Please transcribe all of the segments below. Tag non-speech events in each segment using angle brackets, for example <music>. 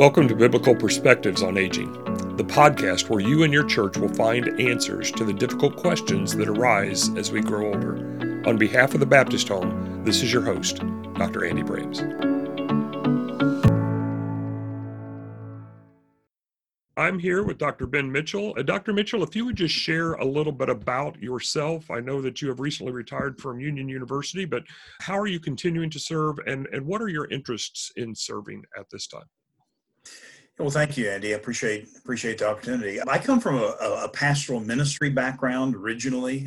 Welcome to Biblical Perspectives on Aging, the podcast where you and your church will find answers to the difficult questions that arise as we grow older. On behalf of the Baptist Home, this is your host, Dr. Andy Brames. I'm here with Dr. Ben Mitchell. Uh, Dr. Mitchell, if you would just share a little bit about yourself. I know that you have recently retired from Union University, but how are you continuing to serve and, and what are your interests in serving at this time? Well, thank you, Andy. I appreciate appreciate the opportunity. I come from a, a, pastoral ministry background originally.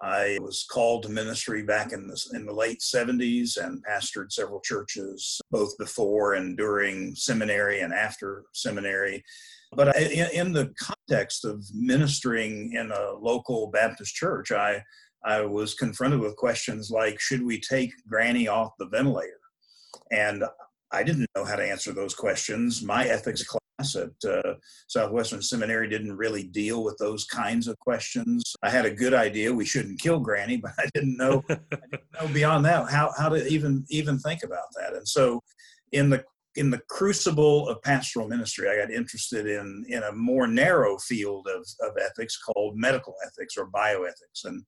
I was called to ministry back in the in the late '70s and pastored several churches both before and during seminary and after seminary. But I, in, in the context of ministering in a local Baptist church, I I was confronted with questions like, should we take Granny off the ventilator? And I didn't know how to answer those questions. My ethics class at uh, Southwestern Seminary didn't really deal with those kinds of questions. I had a good idea we shouldn't kill Granny, <laughs> but I didn't know, I didn't know beyond that how, how to even even think about that. And so, in the in the crucible of pastoral ministry, I got interested in in a more narrow field of, of ethics called medical ethics or bioethics. And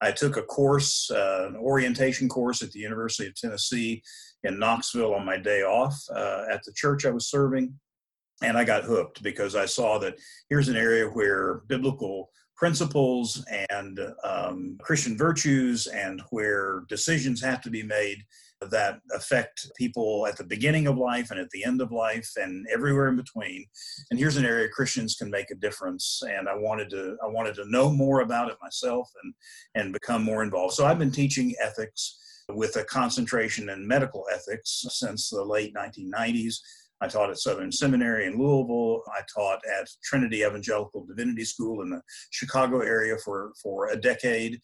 I took a course, uh, an orientation course at the University of Tennessee in Knoxville on my day off uh, at the church I was serving. And I got hooked because I saw that here's an area where biblical principles and um, Christian virtues and where decisions have to be made that affect people at the beginning of life and at the end of life and everywhere in between. And here's an area Christians can make a difference. And I wanted to I wanted to know more about it myself and and become more involved. So I've been teaching ethics with a concentration in medical ethics since the late 1990s. I taught at Southern Seminary in Louisville. I taught at Trinity Evangelical Divinity School in the Chicago area for, for a decade.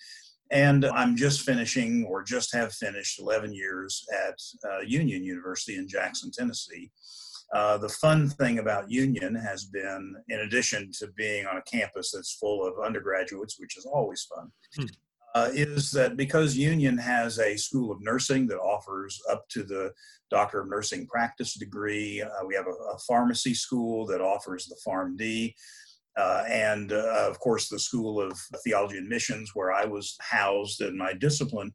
And I'm just finishing, or just have finished, 11 years at uh, Union University in Jackson, Tennessee. Uh, the fun thing about Union has been, in addition to being on a campus that's full of undergraduates, which is always fun, hmm uh, is that because Union has a school of nursing that offers up to the Doctor of Nursing practice degree, uh, we have a, a, pharmacy school that offers the PharmD. Uh, and uh, of course, the School of Theology and Missions, where I was housed in my discipline,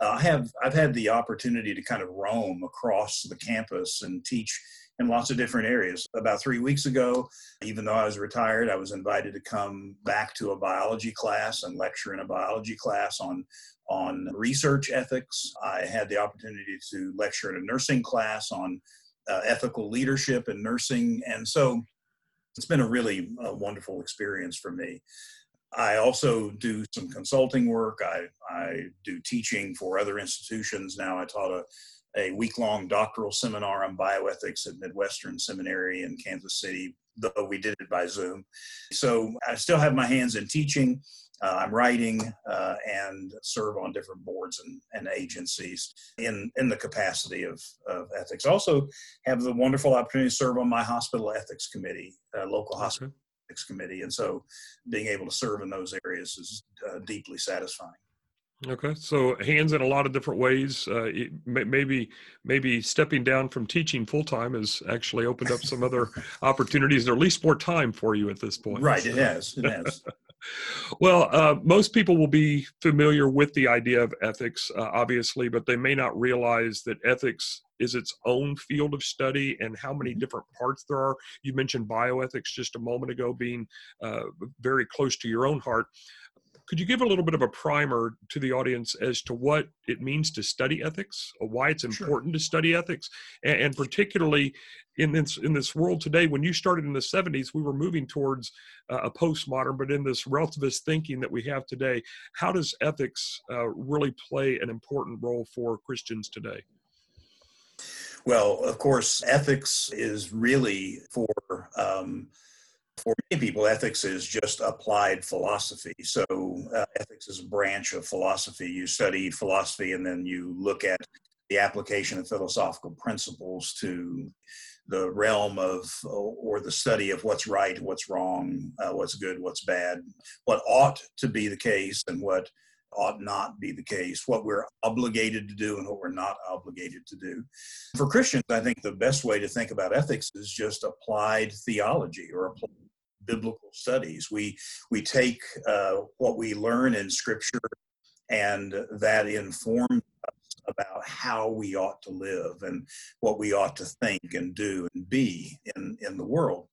I have I've had the opportunity to kind of roam across the campus and teach in lots of different areas. About three weeks ago, even though I was retired, I was invited to come back to a biology class and lecture in a biology class on on research ethics. I had the opportunity to lecture in a nursing class on uh, ethical leadership in nursing, and so it's been a really uh, wonderful experience for me. I also do some consulting work. I, I do teaching for other institutions now. I taught a a week long doctoral seminar on bioethics at Midwestern Seminary in Kansas City, though we did it by Zoom. So I still have my hands in teaching. Uh, I'm writing uh, and serve on different boards and, and agencies in, in the capacity of, of ethics. Also, have the wonderful opportunity to serve on my hospital ethics committee, uh, local hospital committee. And so being able to serve in those areas is uh, deeply satisfying. Okay, so hands in a lot of different ways. Uh, maybe maybe stepping down from teaching full time has actually opened up some other <laughs> opportunities, or at least more time for you at this point. Right, it has. It has. <laughs> well, uh, most people will be familiar with the idea of ethics, uh, obviously, but they may not realize that ethics is its own field of study and how many mm-hmm. different parts there are. You mentioned bioethics just a moment ago being uh, very close to your own heart. Could you give a little bit of a primer to the audience as to what it means to study ethics, why it's important sure. to study ethics, and, and, particularly in this in this world today? When you started in the '70s, we were moving towards uh, a postmodern, but in this relativist thinking that we have today, how does ethics uh, really play an important role for Christians today? Well, of course, ethics is really for um, for many people, ethics is just applied philosophy. So, uh, ethics is a branch of philosophy. You study philosophy and then you look at the application of philosophical principles to the realm of or the study of what's right, what's wrong, uh, what's good, what's bad, what ought to be the case, and what ought not be the case, what we're obligated to do and what we're not obligated to do. For Christians, I think the best way to think about ethics is just applied theology or applied biblical studies. We we take uh, what we learn in Scripture, and that informs us about how we ought to live and what we ought to think and do and be in in the world.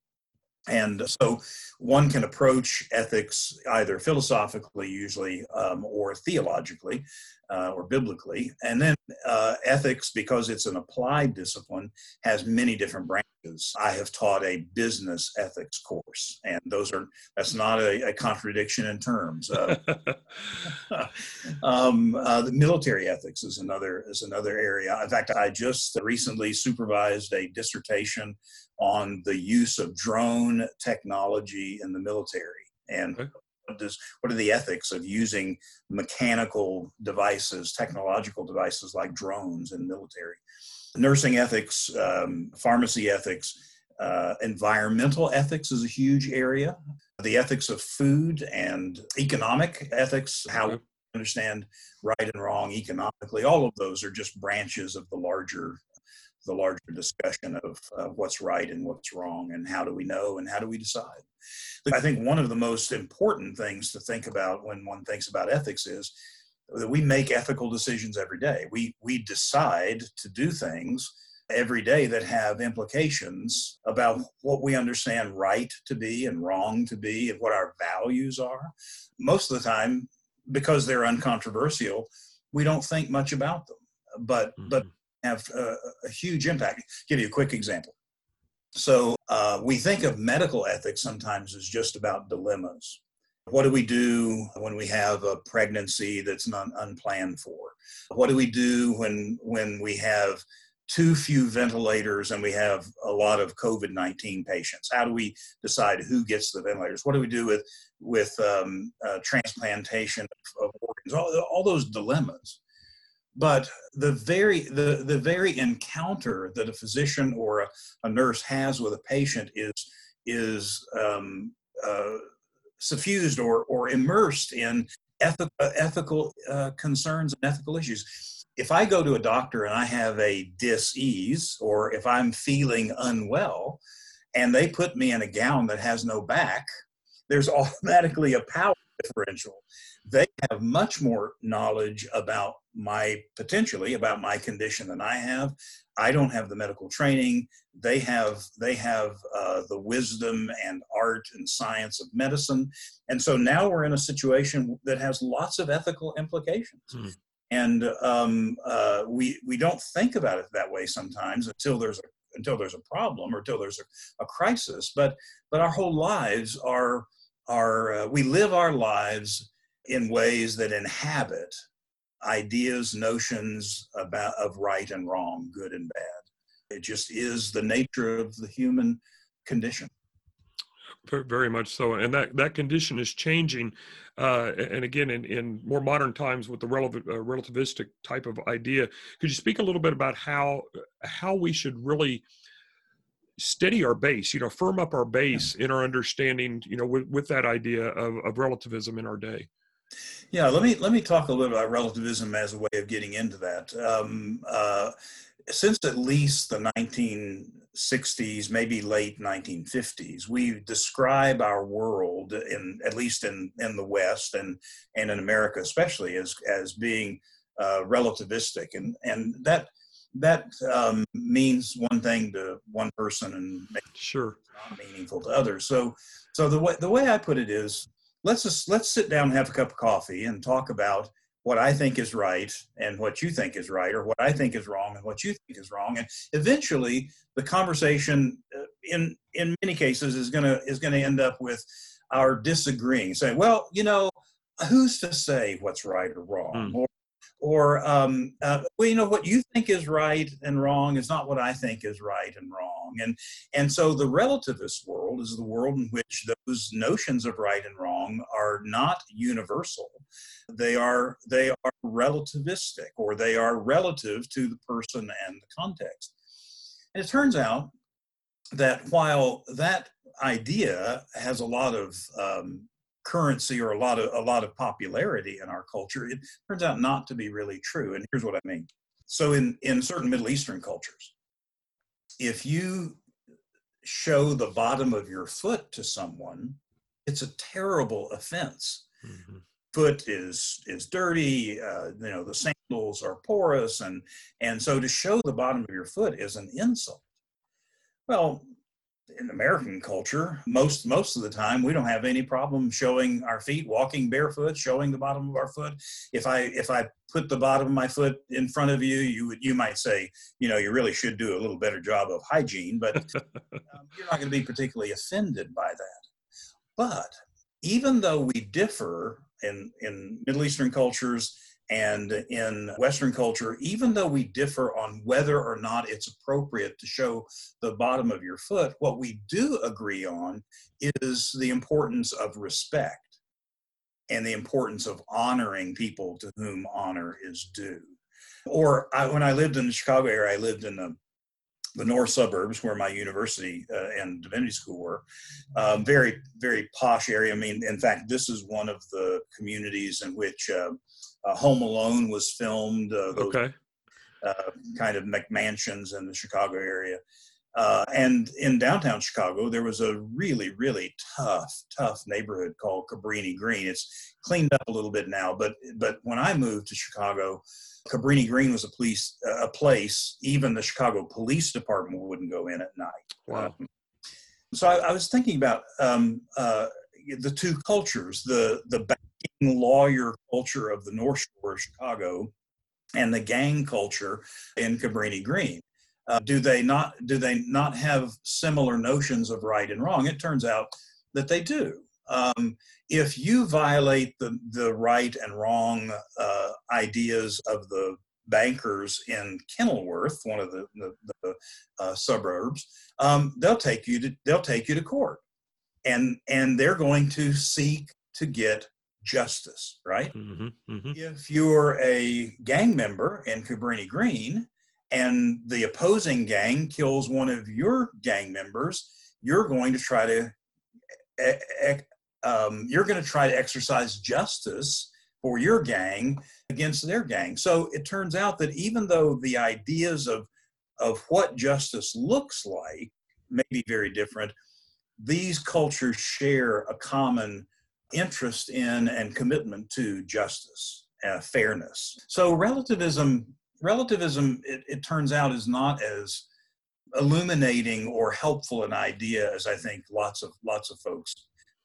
And so one can approach ethics either philosophically, usually, um, or theologically uh, or biblically. And then uh, ethics, because it's an applied discipline, has many different branches. I have taught a business ethics course, and those are that's not a, a contradiction in terms. Uh, <laughs> <laughs> um, uh, the military ethics is another is another area. In fact, I just recently supervised a dissertation on the use of drone technology in the military and okay. What, does, what are the ethics of using mechanical devices, technological devices like drones in military. Nursing ethics, um, pharmacy ethics, uh, environmental ethics is a huge area. The ethics of food and economic ethics, how we understand right and wrong economically, all of those are just branches of the larger the larger discussion of what's right and what's wrong and how do we know and how do we decide. I think one of the most important things to think about when one thinks about ethics is that we make ethical decisions every day. We, we decide to do things every day that have implications about what we understand right to be and wrong to be and what our values are. Most of the time, because they're uncontroversial, we don't think much about them. But mm-hmm. but have a, a huge impact. I'll give you a quick example. So uh, we think of medical ethics sometimes as just about dilemmas. What do we do when we have a pregnancy that's not unplanned for? What do we do when when we have too few ventilators and we have a lot of COVID nineteen patients? How do we decide who gets the ventilators? What do we do with with um, uh, transplantation of, organs? All, all those dilemmas but the very the, the very encounter that a physician or a, a nurse has with a patient is is um, uh, suffused or or immersed in ethical ethical uh, concerns and ethical issues. If i go to a doctor and i have a dis-ease or if i'm feeling unwell and they put me in a gown that has no back there's <laughs> automatically a power differential they have much more knowledge about my potentially about my condition than I have. I don't have the medical training. They have they have uh, the wisdom and art and science of medicine, and so now we're in a situation that has lots of ethical implications. Hmm. And um, uh, we we don't think about it that way sometimes until there's a until there's a problem or until there's a, a crisis. But but our whole lives are are uh, we live our lives in ways that inhabit ideas, notions about of right and wrong, good and bad. It just is the nature of the human condition. Very much so, and that that condition is changing. Uh, and again, in, in more modern times, with the relevant, uh, relativistic type of idea, could you speak a little bit about how how we should really steady our base? You know, firm up our base in our understanding. You know, with, with that idea of, of relativism in our day. Yeah, let me let me talk a little about relativism as a way of getting into that. Um, uh, since at least the 1960s, maybe late 1950s, we describe our world in at least in in the West and and in America especially as as being uh, relativistic, and and that that um, means one thing to one person and sure not meaningful to others. So so the way the way I put it is let's just let's sit down and have a cup of coffee and talk about what I think is right and what you think is right, or what I think is wrong and what you think is wrong. And eventually, the conversation, uh, in in many cases, is gonna is gonna end up with our disagreeing, saying, "Well, you know, who's to say what's right or wrong?" Mm. Or, or um, uh, well, you know, what you think is right and wrong is not what I think is right and wrong. And and so the relativist world is the world in which those notions of right and wrong are not universal. They are they are relativistic, or they are relative to the person and the context. And it turns out that while that idea has a lot of um, currency or a lot of a lot of popularity in our culture. It turns out not to be really true. And here's what I mean. So in in certain Middle Eastern cultures, if you show the bottom of your foot to someone, it's a terrible offense. Mm-hmm. Foot is is dirty. Uh, you know the sandals are porous, and and so to show the bottom of your foot is an insult. Well, in American culture, most most of the time we don't have any problem showing our feet, walking barefoot, showing the bottom of our foot. If I if I put the bottom of my foot in front of you, you would you might say, you know, you really should do a little better job of hygiene, but <laughs> um, you're not going to be particularly offended by that. But even though we differ in in Middle Eastern cultures and in Western culture, even though we differ on whether or not it's appropriate to show the bottom of your foot, what we do agree on is the importance of respect and the importance of honoring people to whom honor is due. Or I, when I lived in the Chicago area, I lived in the the north suburbs where my university uh, and divinity school were um, very very posh area i mean in fact this is one of the communities in which uh, uh, Home Alone was filmed. Uh, those, okay. Uh, kind of McMansions in the Chicago area. Uh, and in downtown Chicago, there was a really, really tough, tough neighborhood called Cabrini Green. It's cleaned up a little bit now, but but when I moved to Chicago, Cabrini Green was a police a place. Even the Chicago Police Department wouldn't go in at night. Wow. Um, so I, I, was thinking about um, uh, the two cultures: the the lawyer culture of the North Shore of Chicago and the gang culture in Cabrini Green. Uh, do they not do they not have similar notions of right and wrong? It turns out that they do. Um, if you violate the, the right and wrong uh, ideas of the bankers in Kenilworth, one of the, the, the uh, suburbs, um, they'll take you to they'll take you to court, and and they're going to seek to get justice, right? Mm-hmm, mm-hmm. If you're a gang member in Cabrini Green and the opposing gang kills one of your gang members, you're going to try to um, you're going to try to exercise justice for your gang against their gang. So it turns out that even though the ideas of of what justice looks like may be very different, these cultures share a common interest in and commitment to justice, uh, fairness. So relativism, relativism, it, it turns out, is not as illuminating or helpful an idea as I think lots of lots of folks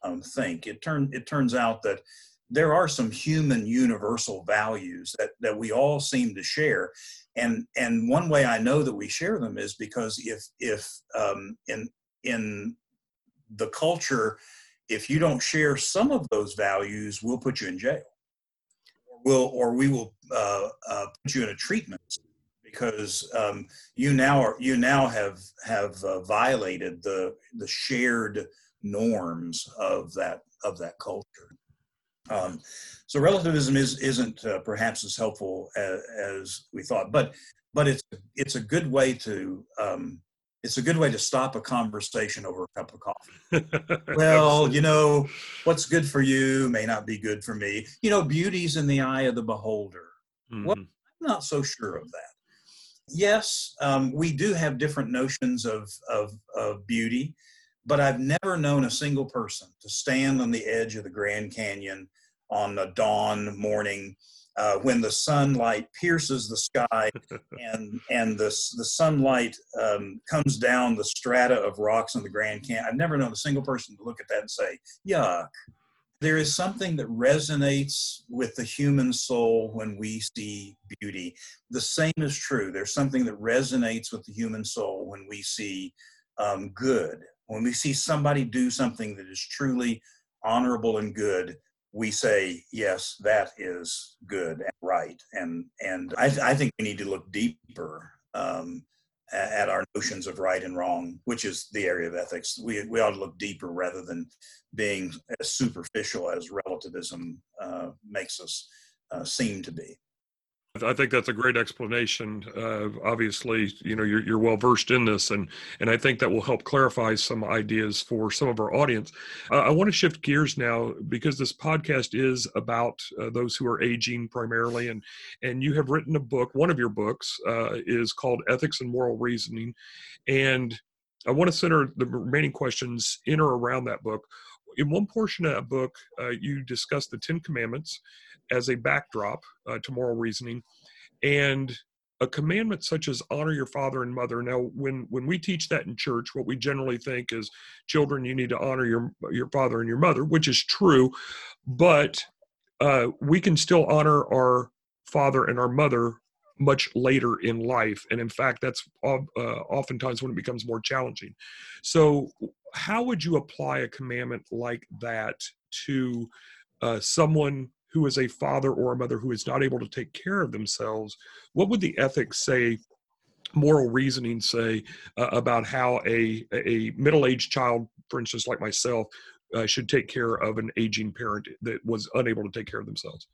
um, think. It turn it turns out that there are some human universal values that that we all seem to share, and and one way I know that we share them is because if if um, in in the culture if you don't share some of those values, we'll put you in jail. We'll, or we will uh, uh, put you in a treatment because um, you now are you now have have uh, violated the the shared norms of that of that culture. Um, so relativism is isn't uh, perhaps as helpful as, as, we thought, but but it's it's a good way to um, it's a good way to stop a conversation over a cup of coffee. <laughs> well, you know, what's good for you may not be good for me. You know, beauty's in the eye of the beholder. Mm-hmm. Well, I'm not so sure of that. Yes, um, we do have different notions of, of, of beauty, but I've never known a single person to stand on the edge of the Grand Canyon on a dawn morning uh, when the sunlight pierces the sky <laughs> and and the the sunlight um, comes down the strata of rocks in the Grand Canyon. I've never known a single person to look at that and say, "Yuck." There is something that resonates with the human soul when we see beauty. The same is true. There's something that resonates with the human soul when we see um, good. When we see somebody do something that is truly honorable and good, we say yes that is good and right. And and i, I think we need to look deeper um, at our notions of right and wrong which is the area of ethics. We, we ought to look deeper rather than being as superficial as relativism uh, makes us uh, seem to be I think that's a great explanation. Uh, obviously, you know you're, you're well versed in this, and and I think that will help clarify some ideas for some of our audience. Uh, I want to shift gears now because this podcast is about uh, those who are aging primarily, and and you have written a book. One of your books uh, is called Ethics and Moral Reasoning, and I want to center the remaining questions in or around that book. In one portion of that book, uh, you discuss the Ten Commandments as a backdrop uh, to moral reasoning. And a commandment such as honor your father and mother. Now when when we teach that in church what we generally think is children you need to honor your your father and your mother which is true but uh, we can still honor our father and our mother much later in life. And in fact that's uh, oftentimes when it becomes more challenging. So how would you apply a commandment like that to uh, someone who is a father or a mother who is not able to take care of themselves, what would the ethics say? moral reasoning say uh, about how a a middle-aged child for instance like myself uh, should take care of an aging parent that was unable to take care of themselves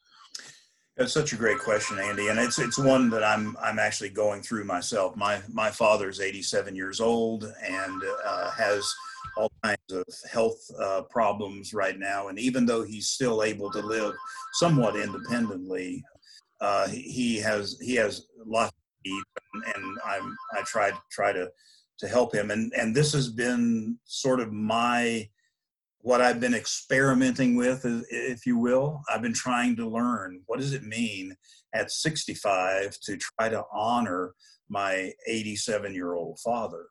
that's such a great question, Andy, and it's it's one that I'm I'm actually going through myself. My my father is 87 years old and uh, has all kinds of health uh, problems right now. And even though he's still able to live somewhat independently, uh, he has he has lots of needs, and, I'm I try try to to help him. And and this has been sort of my what I've been experimenting with, if you will. I've been trying to learn what does it mean at 65 to try to honor my 87 year old father.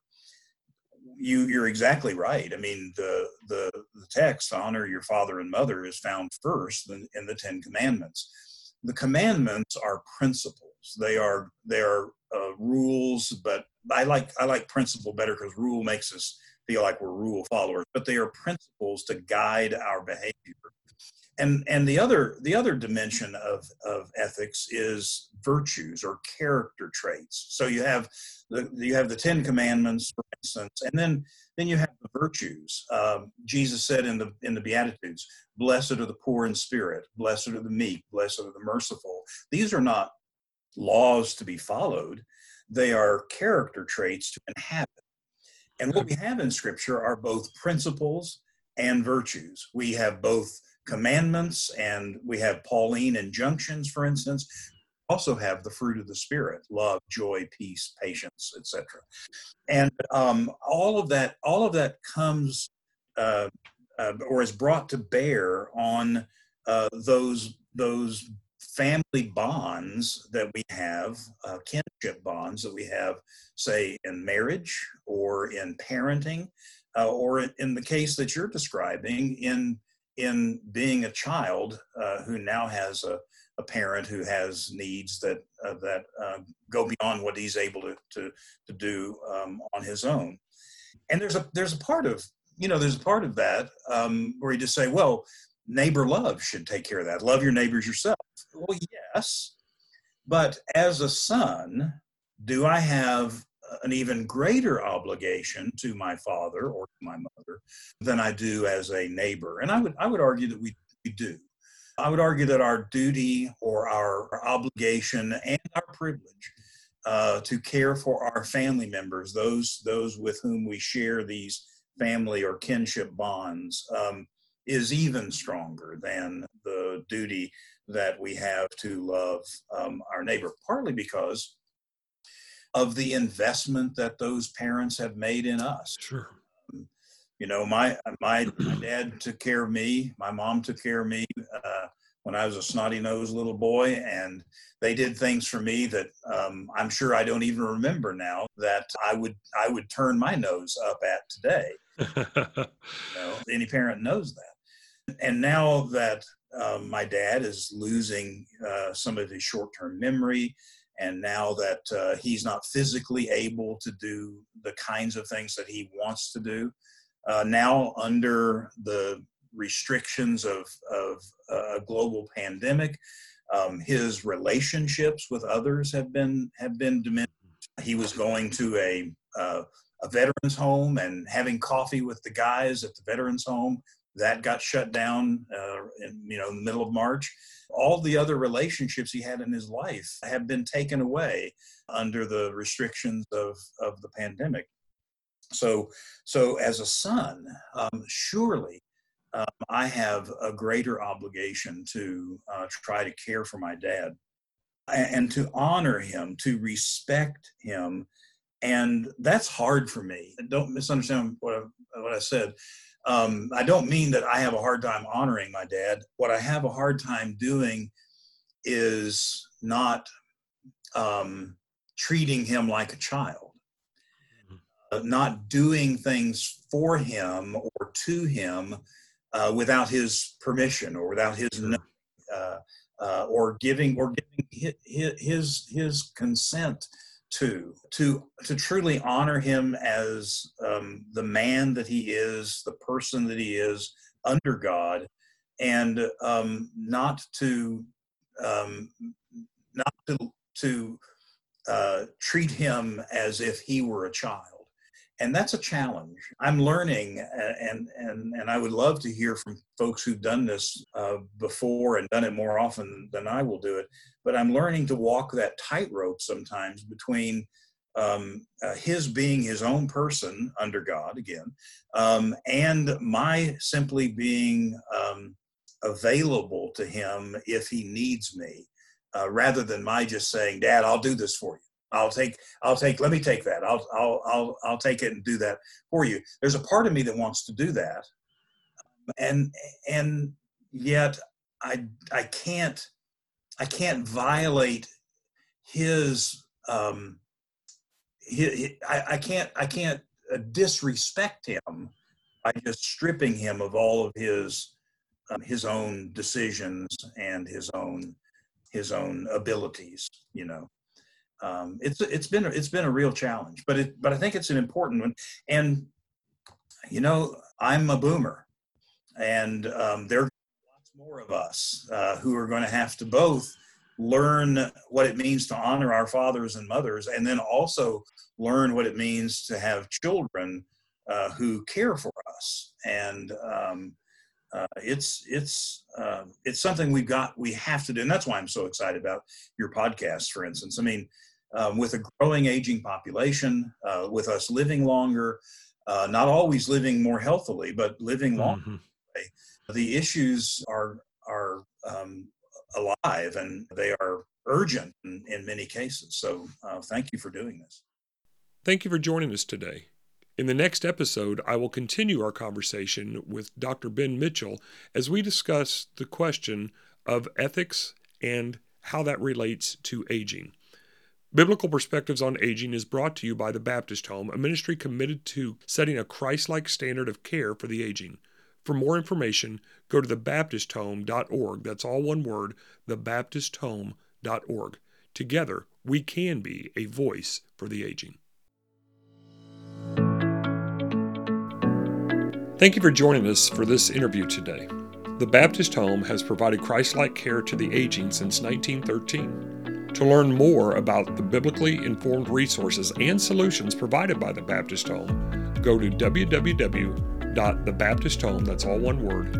You, you're exactly right. I mean, the, the, the text, honor your father and mother, is found first in, in the Ten Commandments. The commandments are principles. They are, they are uh, rules, but I like, I like principle better because rule makes us feel like we're rule followers, but they are principles to guide our behavior. And, and the other the other dimension of, of ethics is virtues or character traits. So you have the you have the Ten Commandments, for instance, and then then you have the virtues. Um, Jesus said in the in the Beatitudes, "Blessed are the poor in spirit, blessed are the meek, blessed are the merciful." These are not laws to be followed; they are character traits to inhabit. And what we have in Scripture are both principles and virtues. We have both commandments and we have Pauline injunctions, for instance. Also have the fruit of the spirit: love, joy, peace, patience, etc. And um, all of that, all of that comes uh, uh, or is brought to bear on uh, those those family bonds that we have, uh, kinship bonds that we have, say, in marriage or in parenting, uh, or in the case that you're describing, in in being a child uh, who now has a, a parent who has needs that uh, that uh, go beyond what he's able to to, to do um, on his own. And there's a there's a part of you know there's a part of that um, where you just say, well, neighbor love should take care of that. Love your neighbors yourself. Well, yes, but as a son, do I have an even greater obligation to my father or to my mother than I do as a neighbor? And I would I would argue that we, we do. I would argue that our duty or our, obligation and our privilege uh, to care for our family members, those those with whom we share these family or kinship bonds, um, is even stronger than the duty that we have to love um, our neighbor, partly because of the investment that those parents have made in us. Sure. You know, my, my, my dad took care of me. My mom took care of me uh, when I was a snotty nosed little boy, and they did things for me that um, I'm sure I don't even remember now that I would I would turn my nose up at today. <laughs> you know, any parent knows that. And now that um, my dad is losing uh, some of his short term memory. And now that uh, he's not physically able to do the kinds of things that he wants to do, uh, now under the restrictions of, of a global pandemic, um, his relationships with others have been have been diminished. He was going to a uh, a veterans home and having coffee with the guys at the veterans home that got shut down uh, in you know in the middle of March. All the other relationships he had in his life have been taken away under the restrictions of of the pandemic. So so as a son, um, surely um, I have a greater obligation to uh, try to care for my dad and, to honor him, to respect him. And that's hard for me. Don't misunderstand what I, what I said. Um, I don't mean that I have a hard time honoring my dad. What I have a hard time doing is not um, treating him like a child, mm-hmm. uh, not doing things for him or to him uh, without his permission or without his uh, uh, or giving or giving his, his his consent to to to truly honor him as um, the man that he is, the person that he is under God, and um, not to um, not to to uh, treat him as if he were a child and that's a challenge. I'm learning and and and i would love to hear from folks who've done this uh, before and done it more often than i will do it but i'm learning to walk that tightrope sometimes between um, uh, his being his own person under god again um, and my simply being um, available to him if he needs me uh, rather than my just saying dad i'll do this for you I'll take, I'll take, let me take that. I'll, I'll, I'll, I'll take it and do that for you. There's a part of me that wants to do that. And, and yet I, I can't, I can't violate his, um, his, I, I can't, I can't uh, disrespect him by just stripping him of all of his, um, his own decisions and his own, his own abilities, you know um, it's it's been it's been a real challenge, but it but I think it's an important one. And you know, I'm a boomer, and um, there are lots more of us uh, who are going to have to both learn what it means to honor our fathers and mothers, and then also learn what it means to have children uh, who care for us. And um, uh, it's it's uh, it's something we've got we have to do, and that's why I'm so excited about your podcast. For instance, I mean, um, with a growing aging population, uh, with us living longer, uh, not always living more healthily, but living longer. Mm-hmm. The issues are are um, alive and they are urgent in, in many cases. So, uh, thank you for doing this. Thank you for joining us today. In the next episode, I will continue our conversation with Dr. Ben Mitchell as we discuss the question of ethics and how that relates to aging. Biblical Perspectives on Aging is brought to you by the Baptist Home, a ministry committed to setting a Christ like standard of care for the aging. For more information, go to thebaptisthome.org. That's all one word, thebaptisthome.org. Together, we can be a voice for the aging. Thank you for joining us for this interview today. The Baptist Home has provided Christ like care to the aging since 1913. To learn more about the biblically informed resources and solutions provided by the Baptist Home, go to www.thebaptisthome, that's all one word,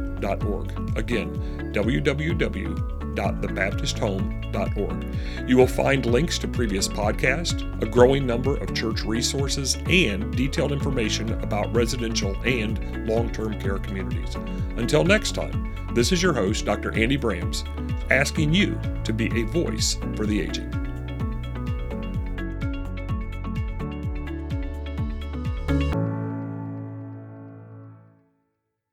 .org. Again, www.thebaptisthome.org. You will find links to previous podcasts, a growing number of church resources, and detailed information about residential and long term care communities. Until next time, this is your host, Dr. Andy Brams asking you to be a voice for the aging.